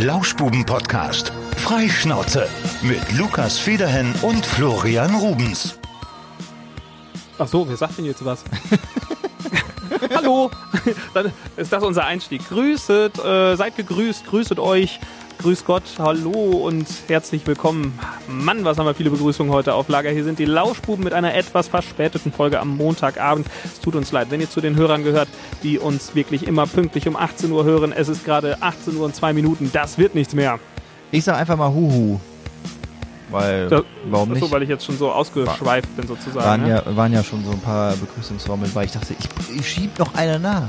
Lauschbuben-Podcast. Freischnauze mit Lukas Federhen und Florian Rubens. Ach so, wer sagt denn jetzt was? Hallo, dann ist das unser Einstieg. Grüßet, äh, seid gegrüßt, grüßet euch. Grüß Gott, hallo und herzlich willkommen. Mann, was haben wir viele Begrüßungen heute auf Lager. Hier sind die Lauschbuben mit einer etwas verspäteten Folge am Montagabend. Es tut uns leid, wenn ihr zu den Hörern gehört, die uns wirklich immer pünktlich um 18 Uhr hören. Es ist gerade 18 Uhr und zwei Minuten. Das wird nichts mehr. Ich sag einfach mal Huhu. Weil, Das, warum nicht? weil ich jetzt schon so ausgeschweift bin sozusagen. waren, ne? ja, waren ja schon so ein paar Begrüßungsformeln, weil ich dachte, ich, ich schieb noch eine nach.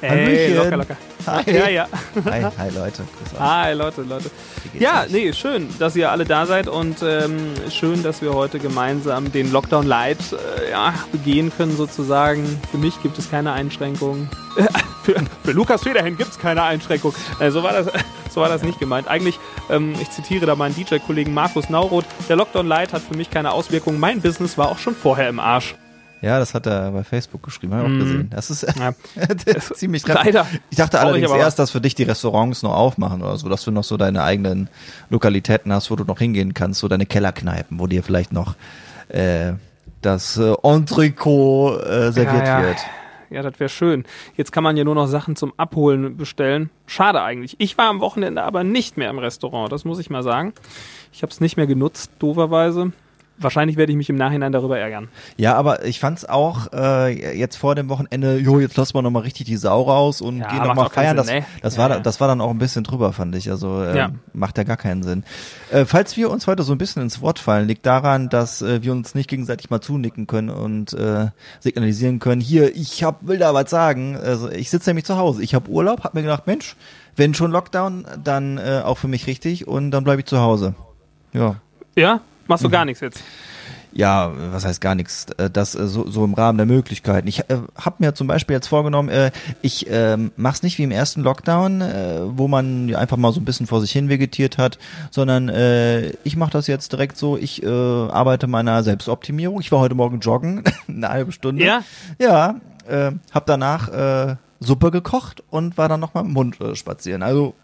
Ey, Hallöchen. locker, locker. Hi. Ja, ja. Hi, hi Leute. Hi Leute, Leute. Ja, euch? nee, schön, dass ihr alle da seid und ähm, schön, dass wir heute gemeinsam den Lockdown Light äh, ja, begehen können sozusagen. Für mich gibt es keine Einschränkungen. für, für Lukas Federhen gibt es keine Einschränkung. Äh, so, war das, so war das nicht gemeint. Eigentlich, ähm, ich zitiere da meinen DJ-Kollegen Markus Nauroth, der Lockdown Light hat für mich keine Auswirkungen. Mein Business war auch schon vorher im Arsch. Ja, das hat er bei Facebook geschrieben, habe ich auch gesehen. Das ist Ja. ziemlich. Leider. Ich dachte allerdings aber erst, dass für dich die Restaurants noch aufmachen oder so, dass du noch so deine eigenen Lokalitäten hast, wo du noch hingehen kannst, so deine Kellerkneipen, wo dir vielleicht noch äh, das äh, Entrecot äh, serviert ja, ja. wird. Ja, das wäre schön. Jetzt kann man ja nur noch Sachen zum Abholen bestellen. Schade eigentlich. Ich war am Wochenende aber nicht mehr im Restaurant, das muss ich mal sagen. Ich habe es nicht mehr genutzt, dooferweise. Wahrscheinlich werde ich mich im Nachhinein darüber ärgern. Ja, aber ich fand's auch äh, jetzt vor dem Wochenende, jo, jetzt lassen wir noch mal richtig die Sau raus und Ja, gehen macht noch mal auch keinen feiern. Das, Sinn, ne? das Ja, war ja. das war dann auch ein bisschen drüber, fand ich. Also äh, Ja. macht ja gar keinen Sinn. Äh, falls wir uns heute so ein bisschen ins Wort fallen, liegt daran, dass äh, wir uns nicht gegenseitig mal zunicken können und äh, signalisieren können. Hier, ich hab will da was sagen. Also ich sitze nämlich zu Hause. Ich habe Urlaub, hab mir gedacht, Mensch, wenn schon Lockdown, dann äh, auch für mich richtig und dann bleibe ich zu Hause. Ja. Ja? Machst Mhm. du gar nichts jetzt? Ja, was heißt gar nichts? Äh, Das äh, so, so im Rahmen der Möglichkeiten. Ich äh, habe mir zum Beispiel jetzt vorgenommen, äh, ich ähm, mach's nicht wie im ersten Lockdown, äh, wo man einfach mal so ein bisschen vor sich hin vegetiert hat, sondern äh, ich mache das jetzt direkt so. Ich äh, arbeite meiner Selbstoptimierung. Ich war heute Morgen joggen, eine halbe Stunde. Ja? Ja, äh, habe danach äh, Suppe gekocht und war dann noch mal im Mund äh, spazieren. Also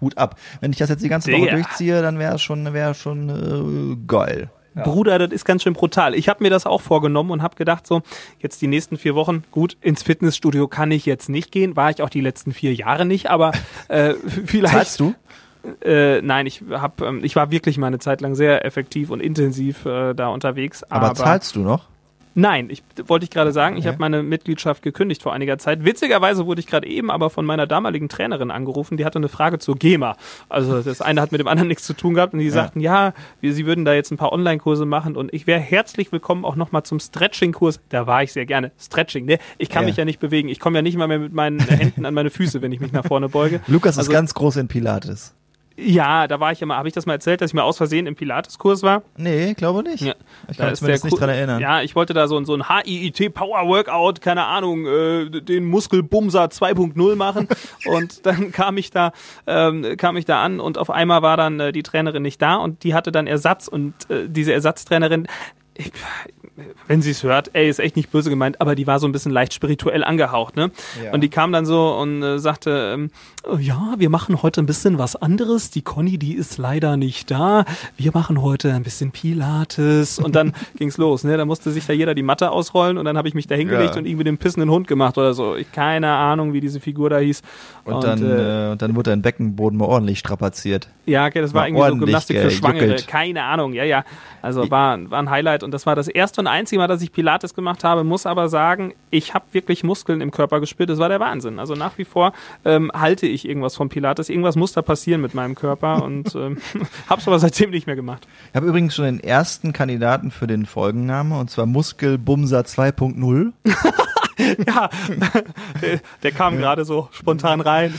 Hut ab. Wenn ich das jetzt die ganze Woche Digga. durchziehe, dann wäre schon, wäre schon äh, geil. Bruder, das ist ganz schön brutal. Ich habe mir das auch vorgenommen und habe gedacht, so, jetzt die nächsten vier Wochen, gut, ins Fitnessstudio kann ich jetzt nicht gehen, war ich auch die letzten vier Jahre nicht, aber äh, vielleicht. Zahlst du? Äh, nein, ich hab, ähm, ich war wirklich mal eine Zeit lang sehr effektiv und intensiv äh, da unterwegs. Aber, zahlst du noch? Nein, ich wollte ich gerade sagen, ich Okay. habe meine Mitgliedschaft gekündigt vor einiger Zeit. Witzigerweise wurde ich gerade eben aber von meiner damaligen Trainerin angerufen, die hatte eine Frage zur GEMA. Also das eine hat mit dem anderen nichts zu tun gehabt und die sagten, ja, wir, sie würden da jetzt ein paar Online-Kurse machen und ich wäre herzlich willkommen auch nochmal zum Stretching-Kurs. Da war ich sehr gerne. Stretching, ne? Ich kann Ja. mich ja nicht bewegen. Ich komme ja nicht mal mehr mit meinen Händen an meine Füße, wenn ich mich nach vorne beuge. Lukas Also- ist ganz groß in Pilates. Ja, da war ich immer, habe ich das mal erzählt, dass ich mal aus Versehen im Pilates-Kurs war? Nee, glaube nicht. Ja. Ich kann mich jetzt der nicht dran erinnern. Ja, ich wollte da so, ein- so ein HIIT Power Workout, keine Ahnung, äh, den Muskelbumser 2.0 machen und dann kam ich da ähm, kam ich da an und auf einmal war dann äh, die Trainerin nicht da und die hatte dann Ersatz und äh, diese Ersatztrainerin ich, wenn sie es hört, ey, ist echt nicht böse gemeint, aber die war so ein bisschen leicht spirituell angehaucht, ne? Ja. Und die kam dann so und äh, sagte, ähm, oh ja, wir machen heute ein bisschen was anderes. Die Conny, die ist leider nicht da. Wir machen heute ein bisschen Pilates. Und dann ging's los, ne? Da musste sich da jeder die Matte ausrollen und dann habe ich mich da hingelegt Ja. und irgendwie den pissenden Hund gemacht oder so. Ich keine Ahnung, wie diese Figur da hieß. Und, dann, äh, äh, und dann wurde dein Beckenboden mal ordentlich strapaziert. ja, okay, das war War irgendwie so Gymnastik für Schwangere. gejuckelt. Keine Ahnung, ja, ja. Also war, war ein Highlight und das war das erste und einzige Mal, dass ich Pilates gemacht habe. Muss aber sagen, ich habe wirklich Muskeln im Körper gespürt. Das war der Wahnsinn. Also nach wie vor ähm, halte ich irgendwas von Pilates. Irgendwas muss da passieren mit meinem Körper und ähm, hab's aber seitdem nicht mehr gemacht. Ich habe übrigens schon den ersten Kandidaten für den Folgenname und zwar Muskelbumser 2.0. Ja, der, der kam gerade so spontan rein.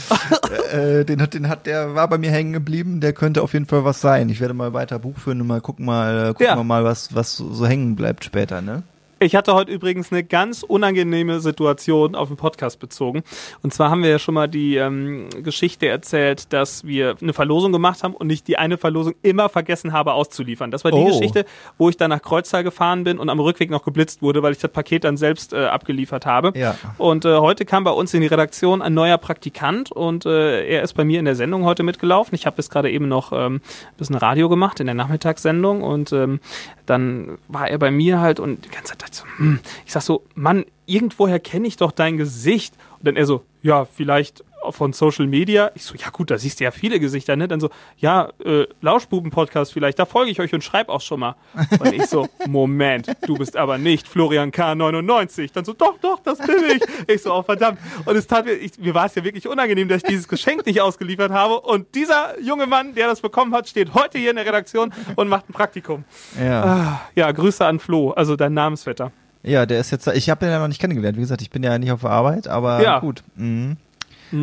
äh, den hat, den hat, der war bei mir hängen geblieben. Der könnte auf jeden Fall was sein. Ich werde mal weiter Buch führen und mal gucken mal, äh, gucken Ja. wir mal, was, was so so hängen bleibt später, ne? Ich hatte heute übrigens eine ganz unangenehme Situation auf den Podcast bezogen. Und zwar haben wir ja schon mal die ähm, Geschichte erzählt, dass wir eine Verlosung gemacht haben und ich die eine Verlosung immer vergessen habe auszuliefern. Das war die Oh. Geschichte, wo ich dann nach Kreuztal gefahren bin und am Rückweg noch geblitzt wurde, weil ich das Paket dann selbst äh, abgeliefert habe. Ja. Und äh, heute kam bei uns in die Redaktion ein neuer Praktikant und äh, er ist bei mir in der Sendung heute mitgelaufen. Ich habe bis gerade eben noch ähm, ein bisschen Radio gemacht in der Nachmittagssendung und ähm, dann war er bei mir halt und die ganze Zeit ich so, hm, ich sag so, Mann, irgendwoher kenne ich doch dein Gesicht. Und dann er so, ja, vielleicht von Social Media. Ich so, ja gut, da siehst du ja viele Gesichter, ne? Dann so, ja, äh, Lauschbuben-Podcast vielleicht, da folge ich euch und schreibe auch schon mal. Und ich so, Moment, du bist aber nicht Florian K99. Dann so, doch, doch, das bin ich. Ich so, oh verdammt. Und es tat mir, ich, mir war es ja wirklich unangenehm, dass ich dieses Geschenk nicht ausgeliefert habe. Und dieser junge Mann, der das bekommen hat, steht heute hier in der Redaktion und macht ein Praktikum. Ja. Ah, ja, Grüße an Flo, also dein Namensvetter. Ja, der ist jetzt, ich habe den ja noch nicht kennengelernt. Wie gesagt, ich bin ja nicht auf der Arbeit, aber Ja. gut. Mhm.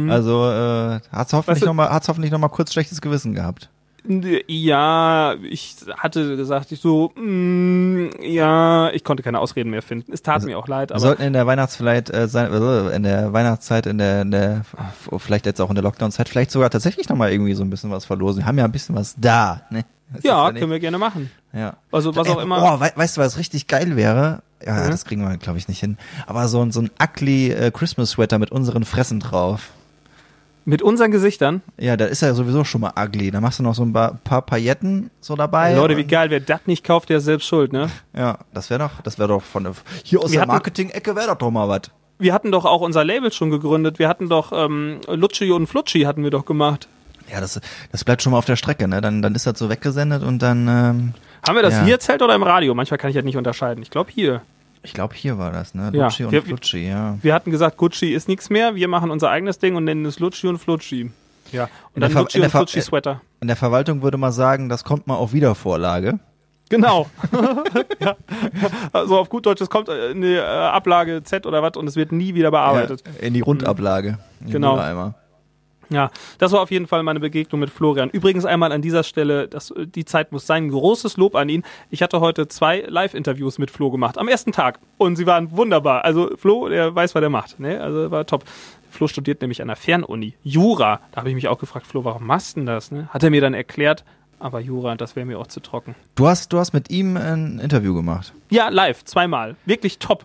Also äh, hat's hoffentlich Weißt du- noch mal, hat's hoffentlich noch mal kurz schlechtes Gewissen gehabt. Ja, ich hatte gesagt, ich so, mm, ja, ich konnte keine Ausreden mehr finden. Es tat mir auch leid, Wir aber sollten in der Weihnachtszeit, äh, sein, äh, in der Weihnachtszeit, in der, in der, vielleicht jetzt auch in der Lockdown-Zeit, vielleicht sogar tatsächlich noch mal irgendwie so ein bisschen was verlosen. Wir haben ja ein bisschen was da. Ne? Das ja, können wir gerne machen. Ja. Also was auch Ey, immer. Oh, wei weißt du, was richtig geil wäre? Ja, Mhm. das kriegen wir, glaube ich, nicht hin. Aber so, ein so ein ugly äh, Christmas-Sweater mit unseren Fressen drauf. Mit unseren Gesichtern. Ja, da ist ja sowieso schon mal ugly. Da machst du noch so ein paar, paar Pailletten so dabei. Leute, wie geil, wer das nicht kauft, der ist selbst schuld, ne? Ja, das wäre doch, das wäre doch von der, hier aus Wir der Marketing-Ecke wäre doch doch mal was. Wir hatten doch auch unser Label schon gegründet. Wir hatten doch ähm, Lutschi und Flutschi hatten wir doch gemacht. Ja, das, das bleibt schon mal auf der Strecke, ne? Dann, dann ist das so weggesendet und dann, ähm, Haben wir das Ja. hier erzählt oder im Radio? Manchmal kann ich das nicht unterscheiden. Ich glaube hier. Ich glaube, hier war das, ne? Ja, Lutschi und wir- Flutschi, ja. Wir hatten gesagt, Gucci ist nichts mehr. Wir machen unser eigenes Ding und nennen es Lutschi und Flutschi. Ja. In Und der dann Lutschi in und Flutschi Sweater. In der Verwaltung würde man sagen, das kommt mal auf Wiedervorlage. Genau. ja. Also auf gut Deutsch, es kommt äh, eine äh, Ablage Z oder was und es wird nie wieder bearbeitet. Ja, in die Rundablage. In die Genau. Ja, das war auf jeden Fall meine Begegnung mit Florian. Übrigens einmal an dieser Stelle, das, die Zeit muss sein, großes Lob an ihn. Ich hatte heute zwei Live-Interviews mit Flo gemacht, am ersten Tag. Und sie waren wunderbar. Also Flo, der weiß, was er macht. Ne? Also war top. Flo studiert nämlich an der Fernuni. Jura. Da habe ich mich auch gefragt, Flo, warum machst du denn das? Ne? Hat er mir dann erklärt, aber Jura, das wäre mir auch zu trocken. Du hast, du hast mit ihm ein Interview gemacht. Ja, live, zweimal. Wirklich top.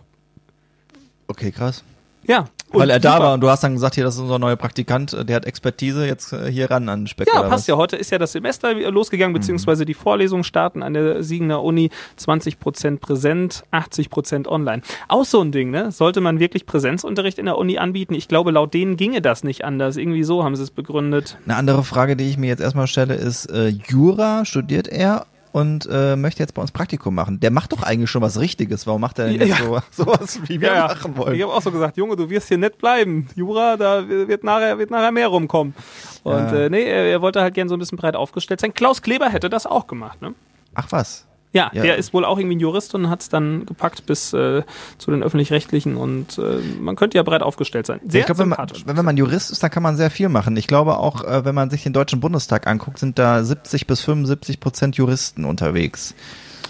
Okay, krass. Ja. Weil und er da super. war und du hast dann gesagt, hier, das ist unser neuer Praktikant, der hat Expertise, jetzt äh, hier ran an Speck Ja, passt was? ja. Heute ist ja das Semester losgegangen, beziehungsweise die Vorlesungen starten an der Siegener Uni. 20% präsent, 80% online. Auch so ein Ding, ne? Sollte man wirklich Präsenzunterricht in der Uni anbieten? Ich glaube, laut denen ginge das nicht anders. Irgendwie so haben sie es begründet. Eine andere Frage, die ich mir jetzt erstmal stelle, ist, äh, Jura studiert er und äh, möchte jetzt bei uns Praktikum machen. Der macht doch eigentlich schon was Richtiges. Warum macht er denn Ja, jetzt ja. so, sowas, wie wir machen wollen? Ich habe auch so gesagt, Junge, du wirst hier nicht bleiben. Jura, da wird nachher, wird nachher mehr rumkommen. Und Ja. äh, nee, er, er wollte halt gern so ein bisschen breit aufgestellt sein. Klaus Kleber hätte das auch gemacht, ne? Ach was. Ja, Ja. der ist wohl auch irgendwie ein Jurist und hat es dann gepackt bis äh, zu den öffentlich-rechtlichen und äh, man könnte ja breit aufgestellt sein. Sehr ich glaube, wenn wenn man Jurist ist, dann kann man sehr viel machen. Ich glaube auch, äh, wenn man sich den Deutschen Bundestag anguckt, sind da 70 bis 75 Prozent Juristen unterwegs.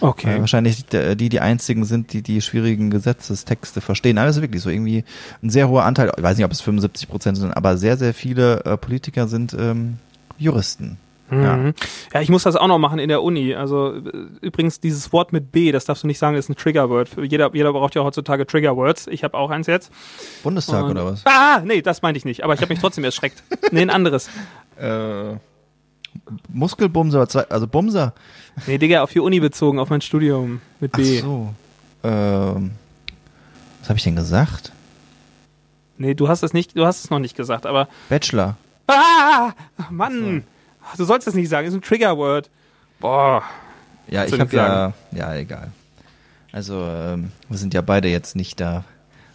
Äh, okay. wahrscheinlich die, die die einzigen sind, die die schwierigen Gesetzestexte verstehen. Also wirklich so irgendwie ein sehr hoher Anteil, ich weiß nicht, ob es 75 Prozent sind, aber sehr, sehr viele äh, Politiker sind ähm, Juristen. Ja. Mhm. Ja, ich muss das auch noch machen in der Uni. Also äh, übrigens dieses Wort mit B, das darfst du nicht sagen, ist ein Triggerword. Jeder, jeder braucht ja heutzutage Triggerwords. Ich habe auch eins jetzt. Bundestag Und- oder was? Ah, nee, das meinte ich nicht. Aber ich habe mich trotzdem erschreckt. Nee, ein anderes. Äh, Muskelbumser, also Bumser. Nee, Digga, auf die Uni bezogen, auf mein Studium mit Ach B. so. Ähm, was habe ich denn gesagt? Nee, du hast es nicht, du hast es noch nicht gesagt, aber. Bachelor. Ah! Mann! Du sollst es nicht sagen, ist ein Triggerword. Boah. Ja, ich habe nicht ja, ja, egal. Also, ähm, wir sind ja beide jetzt nicht da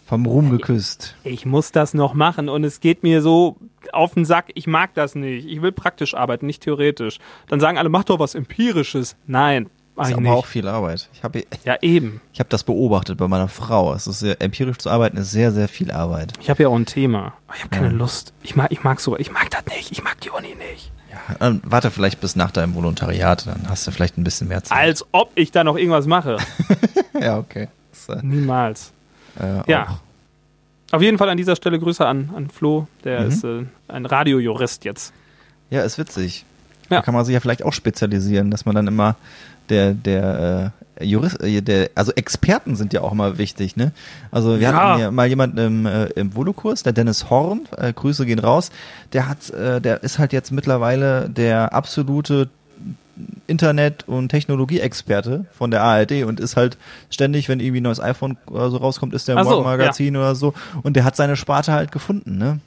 vom Ruhm geküsst. Ich muss das noch machen und es geht mir so auf den Sack. Ich mag das nicht. Ich will praktisch arbeiten, nicht theoretisch. Dann sagen alle, mach doch was Empirisches. Nein, mach ist ich aber nicht. auch viel Arbeit. Ich habe Ja, eben. ich hab das beobachtet bei meiner Frau. Es ist sehr, empirisch zu arbeiten ist sehr, sehr viel Arbeit. Ich habe ja auch ein Thema. Ich habe keine Ja. Lust. Ich mag, ich mag so, ich mag das nicht. Ich mag die Uni nicht. Ja, ähm, warte vielleicht bis nach deinem Volontariat, dann hast du vielleicht ein bisschen mehr Zeit. Als ob ich da noch irgendwas mache. ja, okay. Das, äh, Niemals. äh, Ja. auch- Auf jeden Fall an dieser Stelle Grüße an, an Flo, der Mhm. ist äh, ein Radiojurist jetzt. Ja, ist witzig. Ja. Da kann man sich ja vielleicht auch spezialisieren, dass man dann immer der, der äh, Jurist, äh, der, also Experten sind ja auch immer wichtig, ne? Also wir Ja. hatten ja mal jemanden im, äh, im Volokurs, der Dennis Horn, äh, Grüße gehen raus, der hat, äh, der ist halt jetzt mittlerweile der absolute Internet- und Technologieexperte von der ARD und ist halt ständig, wenn irgendwie ein neues iPhone oder so rauskommt, ist der im so, Morgenmagazin oder so und der hat seine Sparte halt gefunden, ne?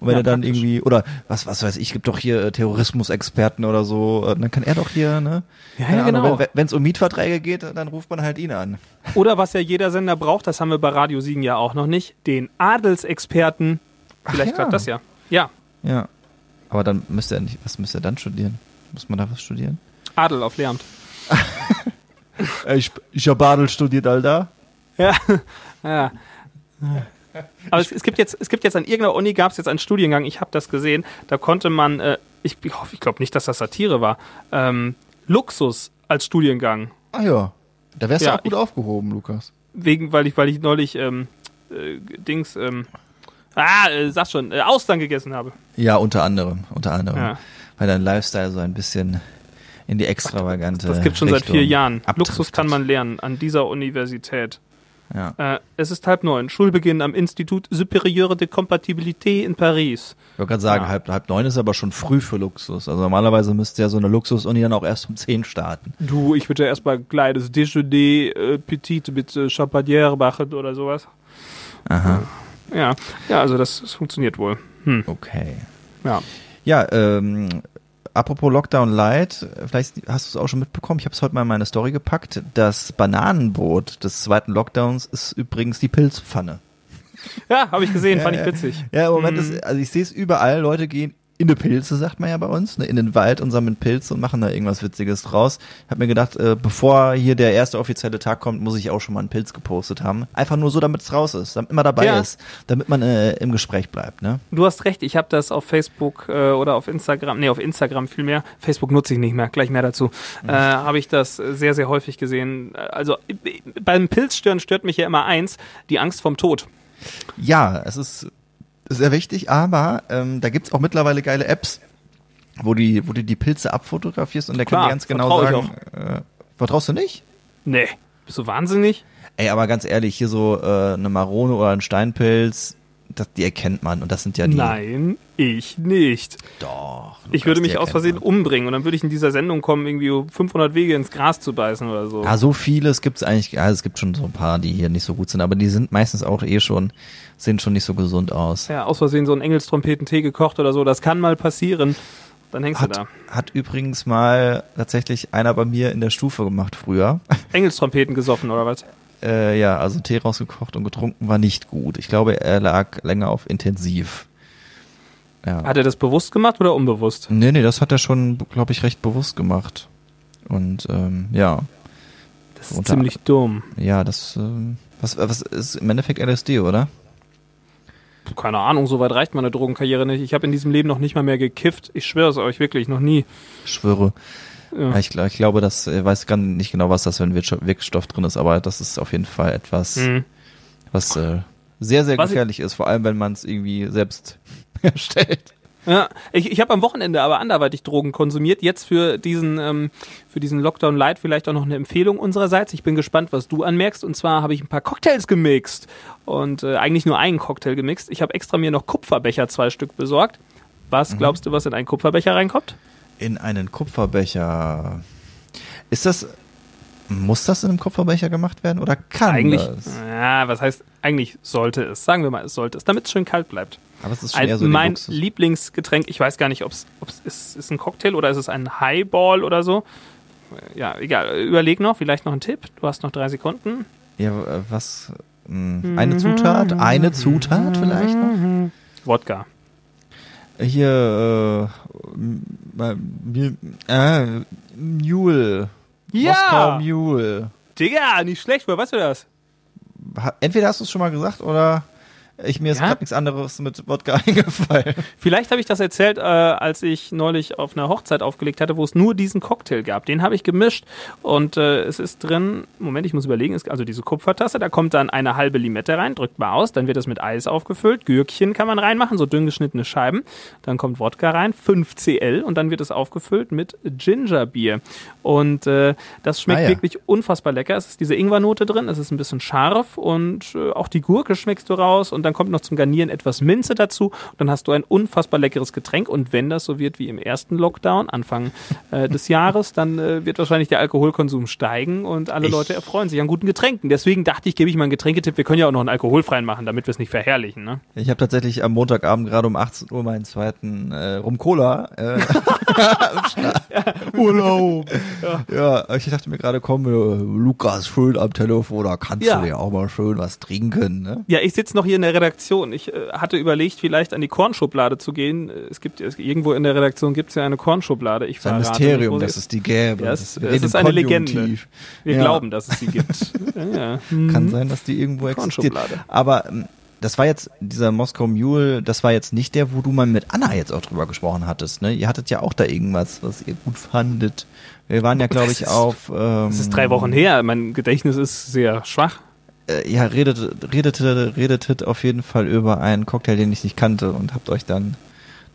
Und wenn Ja, er dann praktisch. irgendwie, oder was, was weiß ich, gibt doch hier äh, Terrorismusexperten oder so, äh, dann kann er doch hier, ne? Ja, ja, Ahnung, genau. Wenn es um Mietverträge geht, dann ruft man halt ihn an. Oder was ja jeder Sender braucht, das haben wir bei Radio Siegen ja auch noch nicht, den Adelsexperten. Vielleicht ja. klappt das ja. Ja, Ja. Aber dann müsste er nicht, was müsste er dann studieren? Muss man da was studieren? Adel auf Lehramt. Ich, ich hab Adel studiert, Alter. Ja, ja. Aber es, es gibt jetzt, es gibt jetzt an irgendeiner Uni gab es jetzt einen Studiengang. Ich habe das gesehen. Da konnte man, äh, ich, ich hoffe, ich glaube nicht, dass das Satire war. Ähm, Luxus als Studiengang Ah ja. Da wärst Ja, du auch gut ich- aufgehoben, Lukas. wegen, weil ich, weil ich neulich ähm, äh, Dings, ähm, ah, äh, sag schon, äh, Austern gegessen habe. Ja, unter anderem, unter anderem. Ja. Weil dein Lifestyle so ein bisschen in die extravagante Das gibt schon seit Richtung vier Jahren. Luxus kann man lernen an dieser Universität. Ja. Äh, es ist halb neun. Schulbeginn am Institut Supérieure de Compatibilité in Paris. Ich wollte gerade sagen, Ja. halb, halb neun ist aber schon früh für Luxus. Also normalerweise müsste ja so eine Luxus-Uni dann auch erst um zehn starten. Du, ich würde ja erstmal kleines Déjeuner äh, Petit mit äh, Champagner machen oder sowas. Aha, Ja, ja, also das, das funktioniert wohl. Hm. okay. Ja. Ja, ähm, apropos Lockdown Light, vielleicht hast du es auch schon mitbekommen, ich habe es heute mal in meine Story gepackt. Das Bananenbrot des zweiten Lockdowns ist übrigens die Pilzpfanne. Ja, habe ich gesehen, fand Ja, ich witzig. Ja, im Moment Mhm. ist, also ich sehe es überall, Leute gehen in die Pilze, sagt man ja bei uns, ne, in den Wald und sammeln Pilze und machen da irgendwas Witziges draus. Ich habe mir gedacht, äh, bevor hier der erste offizielle Tag kommt, muss ich auch schon mal einen Pilz gepostet haben. Einfach nur so, damit es raus ist, damit immer dabei Ja. ist, damit man äh, im Gespräch bleibt, ne? Du hast recht, ich habe das auf Facebook äh, oder auf Instagram, nee, auf Instagram vielmehr, Facebook nutze ich nicht mehr, gleich mehr dazu, äh, habe ich das sehr, sehr häufig gesehen. Also beim Pilzstören stört mich ja immer eins, die Angst vom Tod. Ja, es ist sehr wichtig, aber ähm, da gibt's auch mittlerweile geile Apps, wo, die, wo du die Pilze abfotografierst und der kann Klar, dir ganz genau sagen. Äh, vertraust du nicht? Nee, bist du wahnsinnig? Ey, aber ganz ehrlich, hier so äh, eine Marone oder ein Steinpilz, das, die erkennt man und das sind ja die. Nein, ich nicht. Doch. Ich Lukas, würde die mich aus Versehen man. umbringen und dann würde ich in dieser Sendung kommen, irgendwie 500 Wege ins Gras zu beißen oder so. Ja, so viele, es gibt's eigentlich, ja, es gibt schon so ein paar, die hier nicht so gut sind, aber die sind meistens auch eh schon, sehen schon nicht so gesund aus. Ja, aus Versehen so einen Engelstrompeten-Tee gekocht oder so, das kann mal passieren. Dann hängst Hat, du da. hat übrigens mal tatsächlich einer bei mir in der Stufe gemacht früher. Engelstrompeten gesoffen oder was? Äh, ja, also Tee rausgekocht und getrunken war nicht gut. Ich glaube, er lag länger auf intensiv. Ja. Hat er das bewusst gemacht oder unbewusst? nee, nee, das hat er schon, glaube ich, recht bewusst gemacht. Und ähm, ja, Das ist Unter- ziemlich dumm. ja, das ähm, was, was ist im Endeffekt LSD, oder? Keine Ahnung, so weit reicht meine Drogenkarriere nicht. Ich habe in diesem Leben noch nicht mal mehr gekifft. Ich schwöre es euch wirklich, noch nie. Ich schwöre. Ja. Ich, ich glaube, das ich weiß gar nicht genau, was das für ein Wirkstoff drin ist, aber das ist auf jeden Fall etwas, Mhm. was äh, sehr, sehr Was ich- gefährlich ist, vor allem wenn man es irgendwie selbst herstellt. Ja, ich, ich habe am Wochenende aber anderweitig Drogen konsumiert. Jetzt für diesen, ähm, für diesen Lockdown Light vielleicht auch noch eine Empfehlung unsererseits. Ich bin gespannt, was du anmerkst. Und zwar habe ich ein paar Cocktails gemixt. Und äh, eigentlich nur einen Cocktail gemixt. Ich habe extra mir noch Kupferbecher zwei Stück besorgt. Was glaubst du, was in einen Kupferbecher reinkommt? In einen Kupferbecher. Ist das, muss das in einem Kupferbecher gemacht werden oder kann Eigentlich, das? ja, was heißt, eigentlich sollte es. Sagen wir mal, es sollte es, damit es schön kalt bleibt. Aber es ist schon Ein, eher so mein. Lieblingsgetränk, ich weiß gar nicht, ob es ist, ist ein Cocktail oder ist es ein Highball oder so. Ja, egal. Überleg noch, vielleicht noch ein Tipp. Du hast noch drei Sekunden. Ja, äh, was? mh, Eine Zutat? Eine Zutat vielleicht noch? Wodka. Hier, äh, äh, Mule. Ja! Moskau Mule. Digga, nicht schlecht, woher weißt du das? Entweder hast du es schon mal gesagt oder Ich, mir ist Ja? gerade nichts anderes mit Wodka eingefallen. Vielleicht habe ich das erzählt, äh, als ich neulich auf einer Hochzeit aufgelegt hatte, wo es nur diesen Cocktail gab. Den habe ich gemischt und äh, es ist drin, Moment, ich muss überlegen, ist also diese Kupfertasse, da kommt dann eine halbe Limette rein, drückt mal aus, dann wird das mit Eis aufgefüllt, Gürkchen kann man reinmachen, so dünn geschnittene Scheiben, dann kommt Wodka rein, 5 CL und dann wird es aufgefüllt mit Gingerbier. Und äh, das schmeckt Ah, ja. wirklich unfassbar lecker. Es ist diese Ingwernote drin, es ist ein bisschen scharf und äh, auch die Gurke schmeckst du raus und dann kommt noch zum Garnieren etwas Minze dazu und dann hast du ein unfassbar leckeres Getränk und wenn das so wird wie im ersten Lockdown, Anfang äh, des Jahres, dann äh, wird wahrscheinlich der Alkoholkonsum steigen und alle Ich- Leute erfreuen sich an guten Getränken. Deswegen dachte ich, gebe ich mal einen Getränketipp. Wir können ja auch noch einen alkoholfreien machen, damit wir es nicht verherrlichen. Ne? Ich habe tatsächlich am Montagabend gerade um 18 Uhr meinen zweiten äh, Rum Cola. Äh, Urlaub. Ja. ich dachte mir gerade, komm, Lukas, schön am Telefon, da kannst Ja. du dir auch mal schön was trinken. Ne? Ja, ich sitze noch hier in der Redaktion. Ich äh, hatte überlegt, vielleicht an die Kornschublade zu gehen. Es gibt es, irgendwo in der Redaktion gibt es ja eine Kornschublade. Ich ein Mysterium, dass es die gäbe. Ja, es- es ist eine Legende. Wir Ja. glauben, dass es sie gibt. ja. Kann Mhm. sein, dass die irgendwo existiert. Aber ähm, das war jetzt, dieser Moskau Mule, das war jetzt nicht der, wo du mal mit Anna jetzt auch drüber gesprochen hattest. Ne? Ihr hattet ja auch da irgendwas, was ihr gut fandet. Wir waren ja, glaube ich, ist- auf... Ähm, Es ist drei Wochen her. Mein Gedächtnis ist sehr schwach. Äh, ja, redet, redete, redetet auf jeden Fall über einen Cocktail, den ich nicht kannte und habt euch dann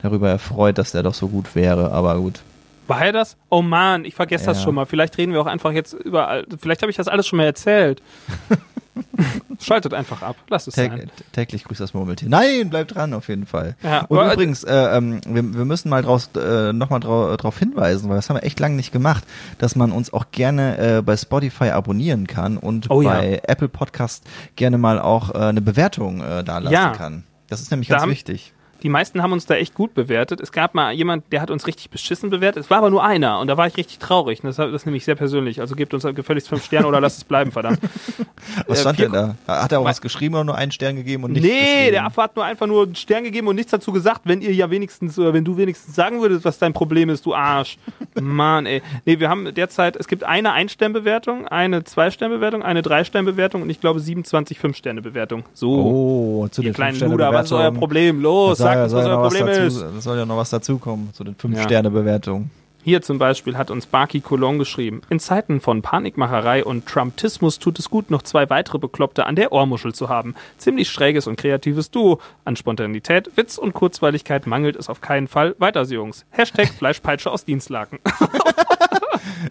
darüber erfreut, dass der doch so gut wäre, aber gut. War er das? Oh man, ich vergesse das Ja. schon mal. Vielleicht reden wir auch einfach jetzt überall. Vielleicht habe ich das alles schon mal erzählt. Schaltet einfach ab. Lasst es Täg sein. täglich grüßt das Murmeltier. Nein, bleibt dran auf jeden Fall. Ja, Und übrigens, äh, ähm, wir, wir müssen mal draus, äh, nochmal drau, drauf hinweisen, weil das haben wir echt lange nicht gemacht, dass man uns auch gerne äh, bei Spotify abonnieren kann und Oh ja. bei Apple Podcast gerne mal auch äh, eine Bewertung äh, da lassen Ja. kann. Das ist nämlich Da ganz haben- wichtig. Die meisten haben uns da echt gut bewertet. Es gab mal jemand, der hat uns richtig beschissen bewertet. Es war aber nur einer und da war ich richtig traurig. Das, das ist nämlich sehr persönlich. Also gebt uns gefälligst fünf Sterne oder lasst es bleiben, verdammt. Was Äh, stand denn da? Hat er auch was geschrieben oder nur einen Stern gegeben und nichts Nee, geschrieben? der Affe hat nur einfach nur einen Stern gegeben und nichts dazu gesagt, wenn ihr ja wenigstens, oder wenn du wenigstens sagen würdest, was dein Problem ist, du Arsch. Mann, ey. Nee, wir haben derzeit, es gibt eine Ein-Stern-Bewertung, eine Zwei-Stern-Bewertung, eine Drei-Stern-Bewertung und ich glaube 27 Fünf-Sterne-Bewertung. So. Oh, zu ihr kleinen Luder, was ist euer. Problem? Los, sagt soll was ja euer noch was Problem dazu, ist. Es soll ja noch was dazukommen zu den Ja. 5-Sterne-Bewertungen. Hier zum Beispiel hat uns Baki Cologne geschrieben. In Zeiten von Panikmacherei und Trumptismus tut es gut, noch zwei weitere Bekloppte an der Ohrmuschel zu haben. Ziemlich schräges und kreatives Duo. An Spontanität, Witz und Kurzweiligkeit mangelt es auf keinen Fall. Weiter, Sie Jungs. Hashtag Fleischpeitsche aus Dienstlaken.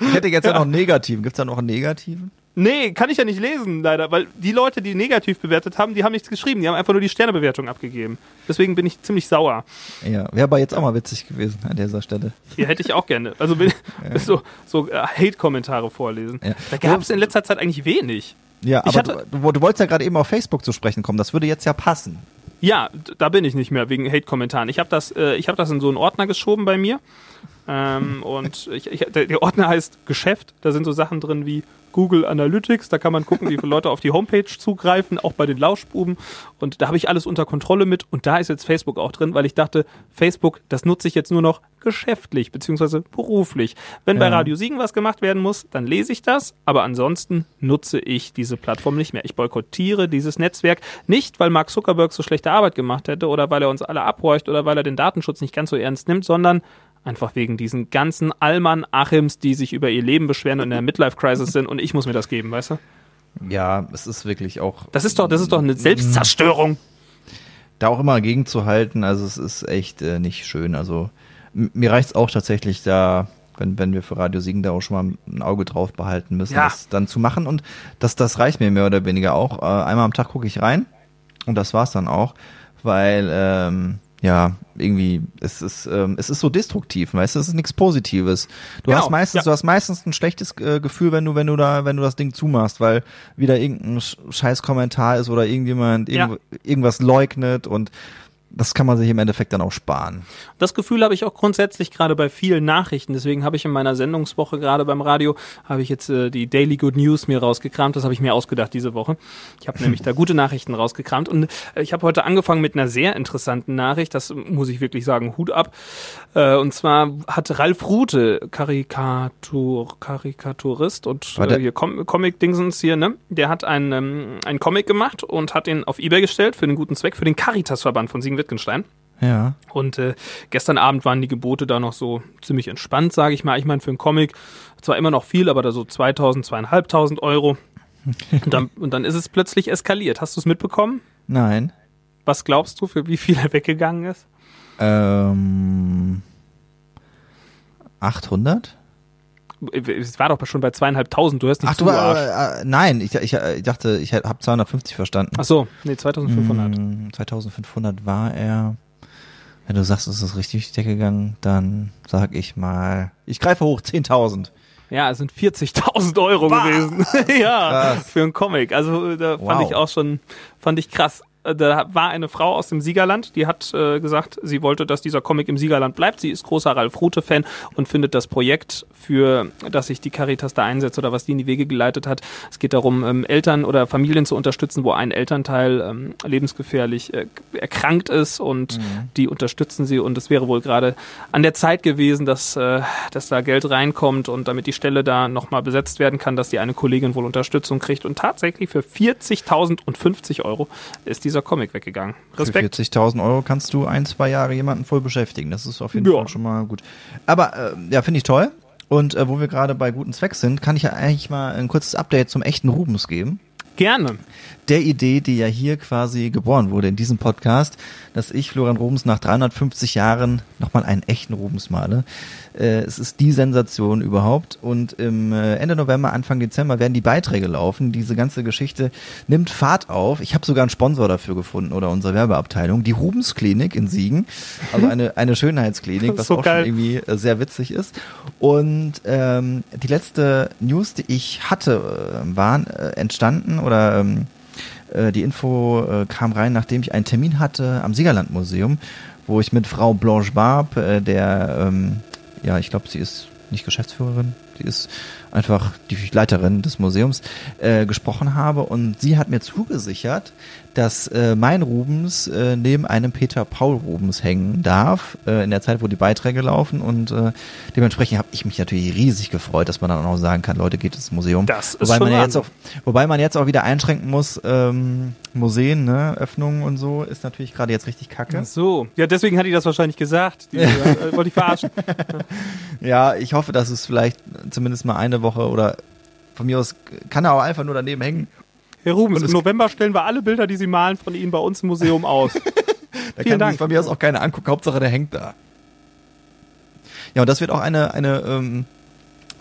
Ich hätte jetzt ja, noch einen negativen. Gibt's da noch einen negativen? Nee, kann ich ja nicht lesen, leider, weil die Leute, die negativ bewertet haben, die haben nichts geschrieben. Die haben einfach nur die Sternebewertung abgegeben. Deswegen bin ich ziemlich sauer. Ja, wäre aber jetzt auch mal witzig gewesen an dieser Stelle. Hier hätte ich auch gerne. Also will, so, so äh, Hate-Kommentare vorlesen. Ja. Da gab es in letzter Zeit eigentlich wenig. Ja, aber hatte- du, du, wolltest ja gerade eben auf Facebook zu sprechen kommen. Das würde jetzt ja passen. Ja, da bin ich nicht mehr wegen Hate-Kommentaren. Ich habe das, äh, ich hab das in so einen Ordner geschoben bei mir. Ähm, und ich, ich, der, der Ordner heißt Geschäft. Da sind so Sachen drin wie Google Analytics. Da kann man gucken, wie viele Leute auf die Homepage zugreifen, auch bei den Lauschbuben. Und da habe ich alles unter Kontrolle mit. Und da ist jetzt Facebook auch drin, weil ich dachte, Facebook, das nutze ich jetzt nur noch geschäftlich beziehungsweise beruflich. Wenn bei Ja. Radio Siegen was gemacht werden muss, dann lese ich das. Aber ansonsten nutze ich diese Plattform nicht mehr. Ich boykottiere dieses Netzwerk nicht, weil Mark Zuckerberg so schlechte Arbeit gemacht hätte oder weil er uns alle abhorcht oder weil er den Datenschutz nicht ganz so ernst nimmt, sondern einfach wegen diesen ganzen Allmann Achims, die sich über ihr Leben beschweren und in der Midlife-Crisis sind und ich muss mir das geben, weißt du? Ja, es ist wirklich auch Das ist doch, das ist doch eine Selbstzerstörung. da auch immer gegenzuhalten. Also es ist echt äh, nicht schön. Also mir reicht's auch tatsächlich da, wenn, wenn wir für Radio Siegen da auch schon mal ein Auge drauf behalten müssen, Ja. das dann zu machen. Und das, das reicht mir mehr oder weniger auch. Äh, einmal am Tag gucke ich rein und das war's dann auch, weil ähm, ja, irgendwie, es ist, ähm, es ist so destruktiv, weißt du, es ist nichts Positives. Du Genau, hast meistens, ja. du hast meistens ein schlechtes äh, Gefühl, wenn du, wenn du da, wenn du das Ding zumachst, weil wieder irgendein Sch- scheiß Kommentar ist oder irgendjemand Ja. irgendwas leugnet und das kann man sich im Endeffekt dann auch sparen. Das Gefühl habe ich auch grundsätzlich gerade bei vielen Nachrichten. Deswegen habe ich in meiner Sendungswoche gerade beim Radio, habe ich jetzt äh, die Daily Good News mir rausgekramt. Das habe ich mir ausgedacht diese Woche. Ich habe nämlich da gute Nachrichten rausgekramt. Und äh, ich habe heute angefangen mit einer sehr interessanten Nachricht. Das muss ich wirklich sagen, Hut ab. Äh, und zwar hat Ralf Rute, Karikatur, Karikaturist und äh, hier Com Comic-Dingsens hier, ne? Der hat einen, ähm, einen Comic gemacht und hat ihn auf Ebay gestellt für den guten Zweck, für den Caritas-Verband von Siegen Wittgenstein. Ja. Und äh, gestern Abend waren die Gebote da noch so ziemlich entspannt, sage ich mal. Ich meine, für einen Comic zwar immer noch viel, aber da so 2000, 2500 Euro. und, dann, und dann ist es plötzlich eskaliert. Hast du es mitbekommen? Nein. Was glaubst du, für wie viel er weggegangen ist? Ähm, 800? Es war doch schon bei zweieinhalbtausend, du hörst nicht Ach, du, äh, äh, nein, ich, ich, ich dachte, ich habe 250 verstanden. Ach so, nee, 2500. Hm, 2500 war er. Wenn du sagst, es ist richtig weggegangen, dann sag ich mal, ich greife hoch, 10.000. Ja, es sind 40.000 Euro bah! gewesen. ja, krass. für einen Comic. Also da wow. fand ich auch schon, fand ich krass. Äh, da war eine Frau aus dem Siegerland, die hat äh, gesagt, sie wollte, dass dieser Comic im Siegerland bleibt. Sie ist großer Ralf Rute-Fan und findet das Projekt, für das sich die Caritas da einsetzt oder was die in die Wege geleitet hat. Es geht darum, ähm, Eltern oder Familien zu unterstützen, wo ein Elternteil ähm, lebensgefährlich äh, erkrankt ist und mhm. die unterstützen sie. Und es wäre wohl gerade an der Zeit gewesen, dass, äh, dass da Geld reinkommt und damit die Stelle da nochmal besetzt werden kann, dass die eine Kollegin wohl Unterstützung kriegt. Und tatsächlich für 40.050 Euro ist dieser Comic weggegangen. Respekt. Für 40.000 Euro kannst du ein, zwei Jahre jemanden voll beschäftigen. Das ist auf jeden ja. Fall schon mal gut. Aber äh, ja, finde ich toll. Und äh, wo wir gerade bei guten Zweck sind, kann ich ja eigentlich mal ein kurzes Update zum echten Rubens geben. Gerne. Der Idee, die ja hier quasi geboren wurde in diesem Podcast, dass ich Florian Rubens nach 350 Jahren nochmal einen echten Rubens male. Äh, es ist die Sensation überhaupt. Und im äh, Ende November, Anfang Dezember werden die Beiträge laufen. Diese ganze Geschichte nimmt Fahrt auf. Ich habe sogar einen Sponsor dafür gefunden oder unsere Werbeabteilung. Die Rubens Klinik in Siegen. Also eine, eine Schönheitsklinik, was so auch schon irgendwie äh, sehr witzig ist. Und ähm, die letzte News, die ich hatte, äh, waren äh, entstanden oder ähm, äh, die Info äh, kam rein, nachdem ich einen Termin hatte am Siegerland Museum, wo ich mit Frau Blanche Barb, äh, der ähm, ja, ich glaube, sie ist nicht Geschäftsführerin, sie ist einfach die Leiterin des Museums, äh, gesprochen habe. Und sie hat mir zugesichert, dass äh, mein Rubens äh, neben einem Peter Paul Rubens hängen darf, äh, in der Zeit, wo die Beiträge laufen. Und äh, dementsprechend habe ich mich natürlich riesig gefreut, dass man dann auch sagen kann, Leute, geht ins Museum. Das ist wobei schon man jetzt auch, Wobei man jetzt auch wieder einschränken muss, ähm, Museen, ne, Öffnungen und so, ist natürlich gerade jetzt richtig kacke. Ach so, ja, deswegen hatte ich das wahrscheinlich gesagt. Die, äh, wollte ich verarschen. ja, ich hoffe, dass es vielleicht zumindest mal eine Woche oder von mir aus kann er auch einfach nur daneben hängen. Herr Rubens, im November stellen wir alle Bilder, die Sie malen, von Ihnen bei uns im Museum aus. da Vielen kann Dank. sich von mir aus auch keiner angucken. Hauptsache, der hängt da. Ja, und das wird auch eine, eine ähm,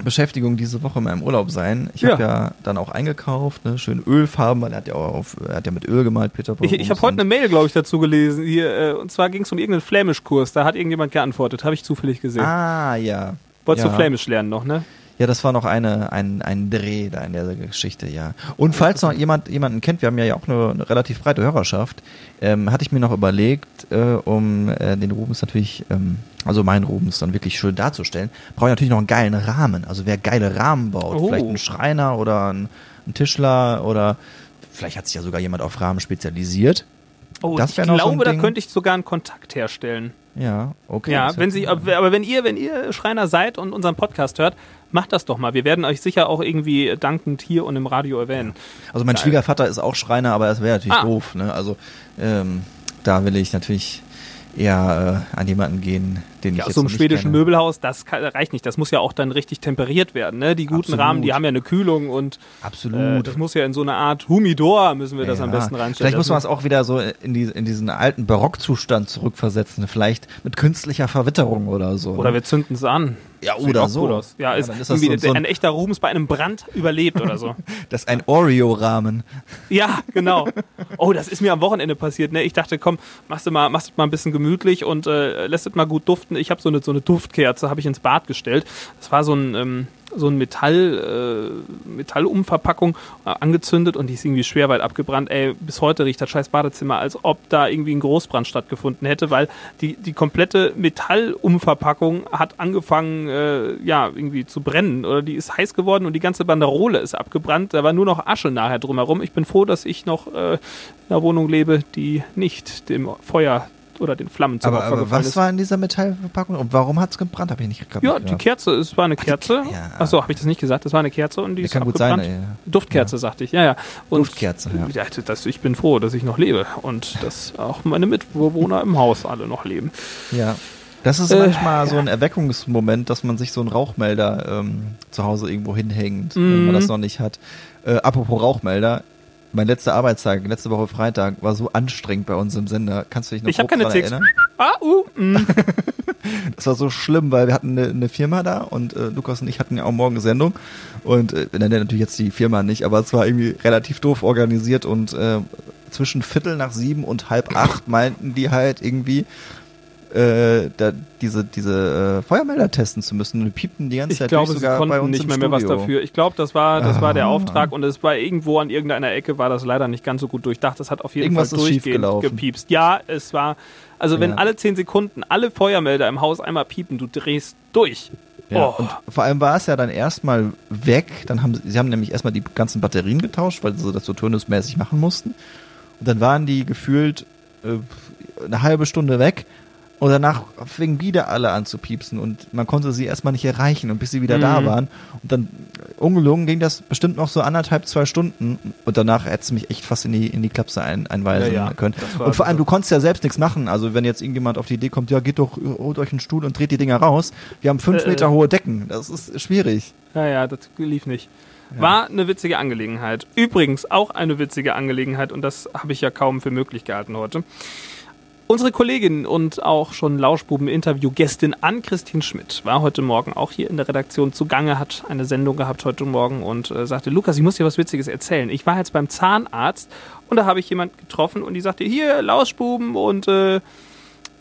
Beschäftigung diese Woche in meinem Urlaub sein. Ich ja. habe ja dann auch eingekauft, ne, schön Ölfarben, weil er hat ja auch auf, er hat ja mit Öl gemalt, Peter. Ich, ich habe heute eine Mail, glaube ich, dazu gelesen. Hier, äh, und zwar ging es um irgendeinen Flämischkurs. Da hat irgendjemand geantwortet, habe ich zufällig gesehen. Ah, ja. Wolltest ja. du Flämisch lernen noch, ne? Ja, das war noch eine, ein, ein Dreh da in der Geschichte, ja. Und falls noch jemand jemanden kennt, wir haben ja auch eine, eine relativ breite Hörerschaft, ähm, hatte ich mir noch überlegt, äh, um äh, den Rubens natürlich, ähm, also meinen Rubens dann wirklich schön darzustellen, brauche ich natürlich noch einen geilen Rahmen. Also wer geile Rahmen baut, oh. vielleicht ein Schreiner oder ein, ein Tischler oder vielleicht hat sich ja sogar jemand auf Rahmen spezialisiert. Oh, ich glaube, so da könnte ich sogar einen Kontakt herstellen. Ja, okay. Ja, wenn Sie, aber wenn ihr, wenn ihr Schreiner seid und unseren Podcast hört, macht das doch mal. Wir werden euch sicher auch irgendwie dankend hier und im Radio erwähnen. Also mein Geil. Schwiegervater ist auch Schreiner, aber das wäre natürlich ah. doof. Ne? Also ähm, da will ich natürlich eher äh, an jemanden gehen, den ja, ich aus so einem schwedischen kenne. Möbelhaus, das kann, reicht nicht. Das muss ja auch dann richtig temperiert werden. Ne? Die guten Absolut. Rahmen, die haben ja eine Kühlung und Absolut. Äh, das muss ja in so eine Art Humidor müssen wir das ja. am besten reinstellen. Vielleicht muss man es auch wieder so in, die, in diesen alten Barockzustand zurückversetzen. Vielleicht mit künstlicher Verwitterung oder so. Oder ne? wir zünden es an. Ja, oder so. Ja, ist, ja, ist irgendwie so, so ein, ein, echter Rubens bei einem Brand überlebt oder so. das ist ein Oreo-Rahmen. Ja, genau. Oh, das ist mir am Wochenende passiert. Ne? Ich dachte, komm, machst du mal, machst du mal ein bisschen gemütlich und äh, lässt es mal gut duften. Ich habe so eine, so eine Duftkerze, habe ich ins Bad gestellt. Das war so ein, ähm, so eine Metall, äh, Metallumverpackung äh, angezündet und die ist irgendwie schwer weit abgebrannt. Ey, bis heute riecht das scheiß Badezimmer, als ob da irgendwie ein Großbrand stattgefunden hätte, weil die, die komplette Metallumverpackung hat angefangen, äh, ja, irgendwie zu brennen oder die ist heiß geworden und die ganze Banderole ist abgebrannt. Da war nur noch Asche nachher drumherum. Ich bin froh, dass ich noch äh, in einer Wohnung lebe, die nicht dem Feuer oder den Flammen zum Aber, Opfer aber gefallen was ist. war in dieser Metallverpackung und warum hat es gebrannt? Habe ich nicht kapiert. Ja, die Kerze, es war eine Kerze. ja. Achso, habe ich das nicht gesagt? Das war eine Kerze und die Ja, ist kann gut sein, abgebrannt. ey. Duftkerze, sagte ich, ja, ja. Und Duftkerze, ja. ja. Das, ich bin froh, dass ich noch lebe und dass auch meine Mitbewohner im Haus alle noch leben. Ja. Das ist Äh, manchmal so ein Erweckungsmoment, dass man sich so einen Rauchmelder ähm, zu Hause irgendwo hinhängt, wenn man Mhm. das noch nicht hat. Äh, apropos Rauchmelder, mein letzter Arbeitstag, letzte Woche Freitag, war so anstrengend bei uns im Sender. Kannst du dich noch Ich habe grob keine Ticks. erinnern? Ah, uh, mm. Das war so schlimm, weil wir hatten eine, eine Firma da und äh, Lukas und ich hatten ja auch morgen Sendung und äh, wir nennen natürlich jetzt die Firma nicht, aber es war irgendwie relativ doof organisiert und äh, zwischen Viertel nach sieben und halb acht meinten die halt irgendwie äh, da diese diese äh, Feuermelder testen zu müssen und die piepten die ganze Ich Zeit glaube, durch, sie sogar bei konnten uns nicht mehr, mehr was dafür. Ich glaube, das war, das war der Ah. Auftrag und es war irgendwo an irgendeiner Ecke war das leider nicht ganz so gut durchdacht. Das hat auf jeden Irgendwas Fall durchgehend gepiepst. Ja, es war, also wenn Ja. alle zehn Sekunden alle Feuermelder im Haus einmal piepen, du drehst durch. Ja, Oh. und vor allem war es ja dann erstmal weg. Dann haben sie, sie haben nämlich erstmal die ganzen Batterien getauscht, weil sie das so turnusmäßig machen mussten. Und dann waren die gefühlt äh, eine halbe Stunde weg. Und danach fingen wieder alle an zu piepsen und man konnte sie erstmal nicht erreichen und bis sie wieder da Mhm. waren. Und dann äh, ungelungen ging das bestimmt noch so anderthalb, zwei Stunden und danach hätte es mich echt fast in die, in die Klapse ein, einweisen Ja, ja, können. Und vor allem, du konntest ja selbst nichts machen. Also wenn jetzt irgendjemand auf die Idee kommt, ja, geht doch, holt euch einen Stuhl und dreht die Dinger raus. Wir haben fünf Äh, Meter hohe Decken. Das ist schwierig. Ja, ja, das lief nicht. War eine witzige Angelegenheit. Übrigens auch eine witzige Angelegenheit und das habe ich ja kaum für möglich gehalten heute. Unsere Kollegin und auch schon Lauschbuben-Interview-Gästin Ann-Christine Schmidt war heute Morgen auch hier in der Redaktion zugange, hat eine Sendung gehabt heute Morgen und äh, sagte, Lukas, ich muss dir was Witziges erzählen. Ich war jetzt beim Zahnarzt und da habe ich jemand getroffen und die sagte, hier, Lauschbuben und äh,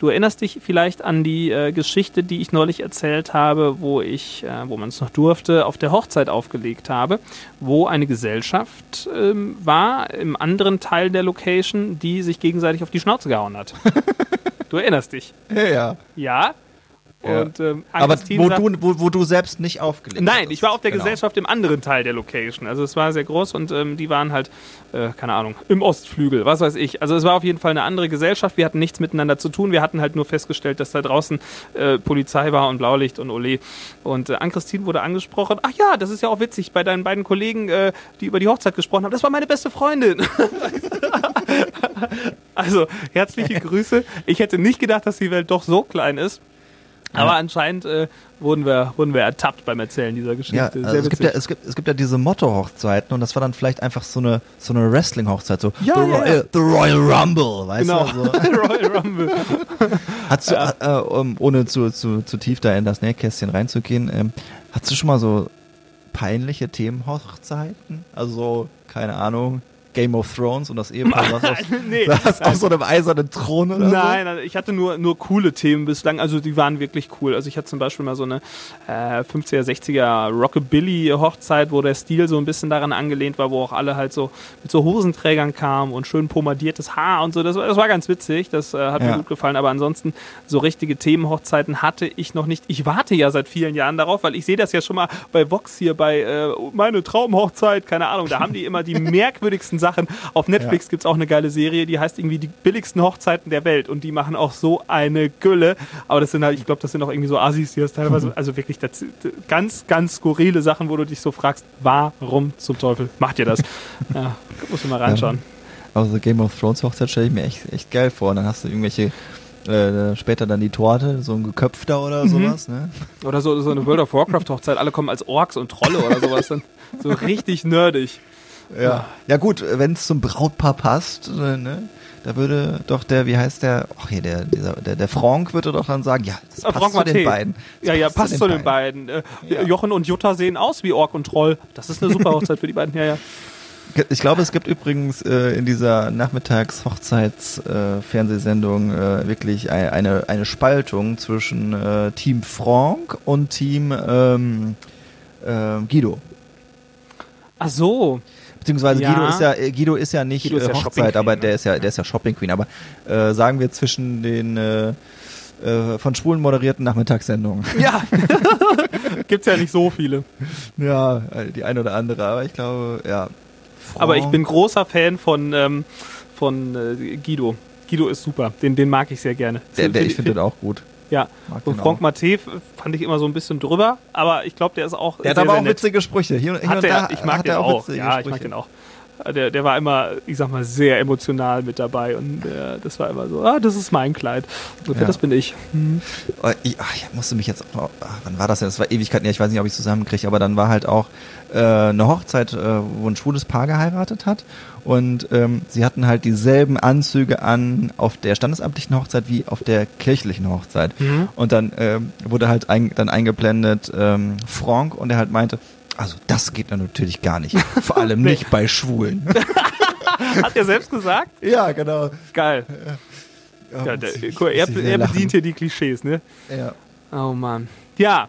Du erinnerst dich vielleicht an die äh, Geschichte, die ich neulich erzählt habe, wo ich, äh, wo man es noch durfte, auf der Hochzeit aufgelegt habe, wo eine Gesellschaft ähm, war im anderen Teil der Location, die sich gegenseitig auf die Schnauze gehauen hat. du erinnerst dich, Ja, ja. ja? Ja. Und ähm, Aber wo sagt- du, wo, wo du selbst nicht aufgelegt Nein, hast. ich war auf der Genau. Gesellschaft im anderen Teil der Location. Also es war sehr groß und ähm, die waren halt, äh, keine Ahnung, im Ostflügel, was weiß ich. Also es war auf jeden Fall eine andere Gesellschaft. Wir hatten nichts miteinander zu tun. Wir hatten halt nur festgestellt, dass da draußen äh, Polizei war und Blaulicht und Ole. Und äh, Ann-Christine wurde angesprochen. Ach ja, das ist ja auch witzig bei deinen beiden Kollegen, äh, die über die Hochzeit gesprochen haben. Das war meine beste Freundin. also herzliche Grüße. Ich hätte nicht gedacht, dass die Welt doch so klein ist. Aber anscheinend äh, wurden, wir, wurden wir ertappt beim Erzählen dieser Geschichte. Ja, also es, gibt ja, es, gibt, es gibt ja diese Motto-Hochzeiten und das war dann vielleicht einfach so eine, so eine Wrestling-Hochzeit, so Ja, the, ja, Royal, ja. the Royal Rumble, weißt genau. du? So. Royal Rumble. Hast du, äh, um, ohne zu, zu, zu tief da in das Nähkästchen reinzugehen, ähm, hast du schon mal so peinliche Themenhochzeiten? Also so, keine Ahnung, Game of Thrones und das Ehepaar saß auf, Nee, saß auf so einem eisernen Thron oder Nein, also ich hatte nur, nur coole Themen bislang. Also die waren wirklich cool. Also ich hatte zum Beispiel mal so eine äh, 50er, 60er Rockabilly-Hochzeit, wo der Stil so ein bisschen daran angelehnt war, wo auch alle halt so mit so Hosenträgern kamen und schön pomadiertes Haar und so. Das, war- das war ganz witzig. Das äh, hat Ja. mir gut gefallen. Aber ansonsten so richtige Themenhochzeiten hatte ich noch nicht. Ich warte ja seit vielen Jahren darauf, weil ich sehe das ja schon mal bei Vox hier bei äh, meine Traumhochzeit, keine Ahnung. Da haben die immer die merkwürdigsten Sachen. Auf Netflix gibt's auch eine geile Serie, die heißt irgendwie die billigsten Hochzeiten der Welt und die machen auch so eine Gülle. Aber das sind halt, ich glaube, das sind auch irgendwie so Assis, die das teilweise, also wirklich das, ganz, ganz skurrile Sachen, wo du dich so fragst, warum zum Teufel macht ihr das? Ja, muss man mal reinschauen. Also Game of Thrones Hochzeit stelle ich mir echt, echt geil vor. Und dann hast du irgendwelche, äh, später dann die Torte, so ein geköpfter oder sowas, ne? Oder so, so eine World of Warcraft Hochzeit, alle kommen als Orks und Trolle oder sowas, dann so richtig nerdig. Ja. Ja gut, wenn es zum Brautpaar passt, äh, ne? Da würde doch der, wie heißt der, ach hier, der, dieser, der, der Frank würde doch dann sagen, ja, das Äh, passt Franck zu den Mathé. beiden. Das Ja, ja, passt zu den beiden. Äh, Jochen und Jutta sehen aus wie Ork und Troll. Das ist eine super Hochzeit für die beiden. Ja, ja. Ich glaube, es gibt übrigens äh, in dieser Nachmittags-Hochzeits-Fernsehsendung äh, wirklich ein, eine, eine Spaltung zwischen äh, Team Frank und Team ähm, äh, Guido. Ach so. Beziehungsweise Ja. Guido ist ja äh, Guido ist ja nicht ist äh, Hochzeit, aber der ne? ist ja der ist ja Shopping Queen. Aber äh, sagen wir zwischen den äh, äh, von Schwulen moderierten Nachmittagssendungen. Ja. Gibt's ja nicht so viele. ja, die eine oder andere. Aber ich glaube, ja. Aber ich bin großer Fan von, ähm, von äh, Guido. Guido ist super. Den, den mag ich sehr gerne. der, der, ich Find- finde den auch gut. Ja. Mag Und Franck. Maté fand ich immer so ein bisschen drüber, aber ich glaube, der ist auch. Der hat sehr, aber auch witzige Sprüche. Hier, hier Hat und der, da ich mag hat den auch. Ja, ich Sprüche. mag den auch. Der, der war immer, ich sag mal, sehr emotional mit dabei und äh, das war immer so, ah, das ist mein Kleid. So, Ja. Das bin ich. Hm. Oh, Ich, ach, ich musste mich jetzt ach, wann war das denn? Das war Ewigkeiten, ja, ich weiß nicht, ob ich es zusammenkriege, aber dann war halt auch äh, eine Hochzeit, äh, wo ein schwules Paar geheiratet hat und ähm, sie hatten halt dieselben Anzüge an auf der standesamtlichen Hochzeit wie auf der kirchlichen Hochzeit. Mhm. Und dann ähm, wurde halt ein, dann eingeblendet ähm, Franck und er halt meinte, also das geht dann natürlich gar nicht. Vor allem nicht bei Schwulen. Hat er selbst gesagt? ja, genau. Geil. Ja, der, guck, mal, er, er bedient hier die Klischees, ne? Ja. Oh Mann. Ja.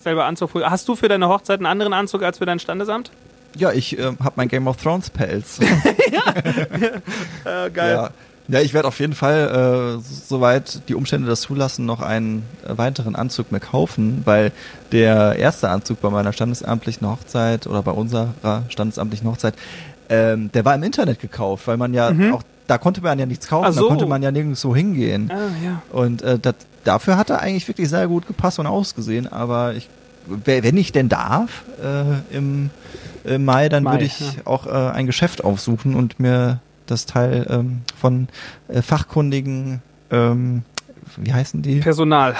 Selber Anzug. Hast du für deine Hochzeit einen anderen Anzug als für dein Standesamt? Ja, ich ähm, habe mein Game of Thrones Pelz. Äh, Ja. ja, ich werde auf jeden Fall, äh, soweit die Umstände das zulassen, noch einen äh, weiteren Anzug mir kaufen, weil der erste Anzug bei meiner standesamtlichen Hochzeit oder bei unserer standesamtlichen Hochzeit, ähm, der war im Internet gekauft, weil man ja auch, da konnte man ja nichts kaufen, so. da konnte man ja nirgendwo hingehen. Ah, ja. Und äh, dat, dafür hat er eigentlich wirklich sehr gut gepasst und ausgesehen, aber ich, wenn ich denn darf, äh, im, im Mai, dann Mai, würde ich ja. auch äh, ein Geschäft aufsuchen und mir das Teil ähm, von äh, fachkundigen, ähm, wie heißen die? Personal.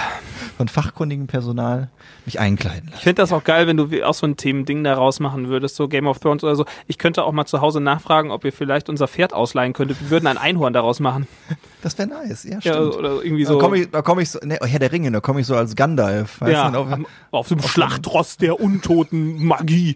Von fachkundigem Personal mich einkleiden Ich lassen. finde das auch geil, wenn du auch so ein Themending daraus machen würdest, so Game of Thrones oder so. Ich könnte auch mal zu Hause nachfragen, ob ihr vielleicht unser Pferd ausleihen könntet. Wir würden ein Einhorn daraus machen. Das wäre nice, ja, Ja, stimmt. oder irgendwie da so. komme ich, da komm ich so, ne, Herr der Ringe, da komme ich so als Gandalf. Weißt ja, du, auf, am- auf dem Schlachtross der untoten Magie.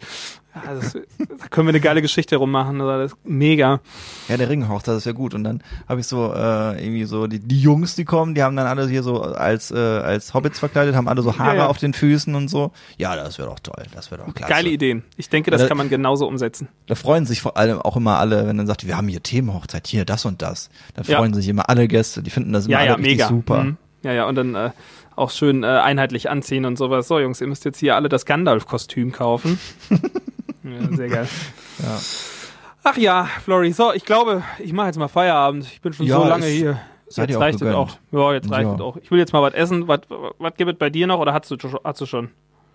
Ja, das, da können wir eine geile Geschichte rummachen. Das ist mega. Ja, der Ringhochzeit, das wäre gut. Und dann habe ich so äh, irgendwie so die, die Jungs, die kommen, die haben dann alle hier so als äh, als Hobbits verkleidet, haben alle so Haare Ja, ja. auf den Füßen und so. Ja, das wäre doch toll. Das wäre doch klasse. Geile Ideen. Ich denke, das Oder- kann man genauso umsetzen. Da freuen sich vor allem auch immer alle, wenn dann sagt, wir haben hier Themenhochzeit, hier das und das. Dann Ja. freuen sich immer alle Gäste. Die finden das immer Ja, alle ja, richtig mega. super. Mhm. Ja, ja, und dann äh, auch schön äh, einheitlich anziehen und sowas. So, Jungs, ihr müsst jetzt hier alle das Gandalf-Kostüm kaufen. ja, sehr geil. Ja. Ach ja, Flori, so, ich glaube, ich mache jetzt mal Feierabend. Ich bin schon Ja, so lange hier. seid jetzt ihr auch reicht es auch. Ja, jetzt reicht Ja. es auch. Ich will jetzt mal was essen. Was, was gibt es bei dir noch oder hast du, schon- hast du schon?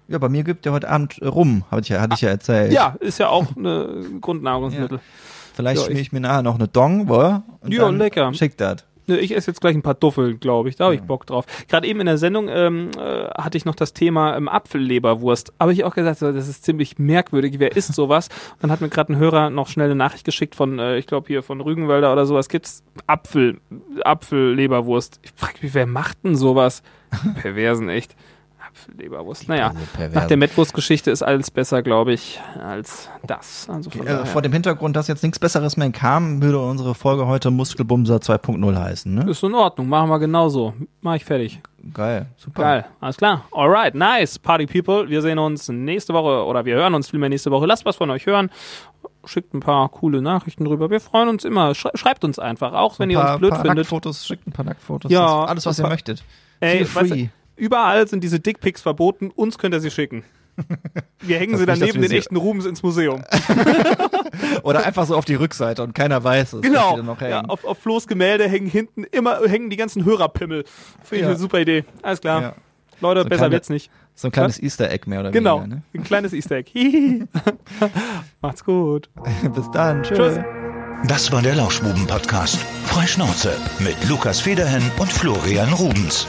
Ja, bei mir gibt der heute Abend äh, rum, hatte ich ja, hatte ich ja erzählt. Ja, ist ja auch eine Grundnahrungsmittel. Vielleicht Ja, schmier ich- mir nachher noch eine Dong, wo? Und Ja, lecker. Schick das. Ne, Ich esse jetzt gleich ein paar Duffel, glaube ich. Da habe ich Bock drauf. Gerade eben in der Sendung ähm, äh, hatte ich noch das Thema ähm, Apfelleberwurst. Habe ich auch gesagt, so, das ist ziemlich merkwürdig. Wer isst sowas? Und dann hat mir gerade ein Hörer noch schnell eine Nachricht geschickt von, äh, ich glaube hier von Rügenwälder oder sowas. Gibt's Apfel, Apfelleberwurst? Ich frage mich, wer macht denn sowas? Perversen, echt. Apfelleberwurst. Naja, nach der Mettwurst-Geschichte ist alles besser, glaube ich, als das. Also Äh, vor dem Hintergrund, dass jetzt nichts Besseres mehr kam, würde unsere Folge heute Muskelbumser 2.0 heißen, ne? ist in Ordnung, machen wir genauso. Mach ich fertig. Geil, super. Geil, alles klar. Alright, nice. Party People. Wir sehen uns nächste Woche oder wir hören uns vielmehr nächste Woche. Lasst was von euch hören. Schickt ein paar coole Nachrichten drüber. Wir freuen uns immer. Schrei- Schreibt uns einfach, auch wenn ein ihr paar, uns blöd paar findet. Nacktfotos, schickt ein paar Nacktfotos. Ja, alles, was ihr möchtet. Ey, weißt du, überall sind diese Dickpics verboten. Uns könnt ihr sie schicken. Wir hängen Das sie dann neben den echten Rubens ins Museum. Oder einfach so auf die Rückseite und keiner weiß es. Genau. Ja, auf, auf Flo's Gemälde hängen hinten immer hängen die ganzen Hörerpimmel. Finde ich Ja. eine super Idee. Alles klar. Ja. Leute, So besser kleine- wird's nicht. So ein kleines Easter Egg mehr oder Genau. weniger. Ein kleines Easter Egg. Macht's gut. Ne? Bis dann. Tschüss. Tschüss. Das war der Lauschbuben-Podcast. Freischnauze mit Lukas Federhen und Florian Rubens.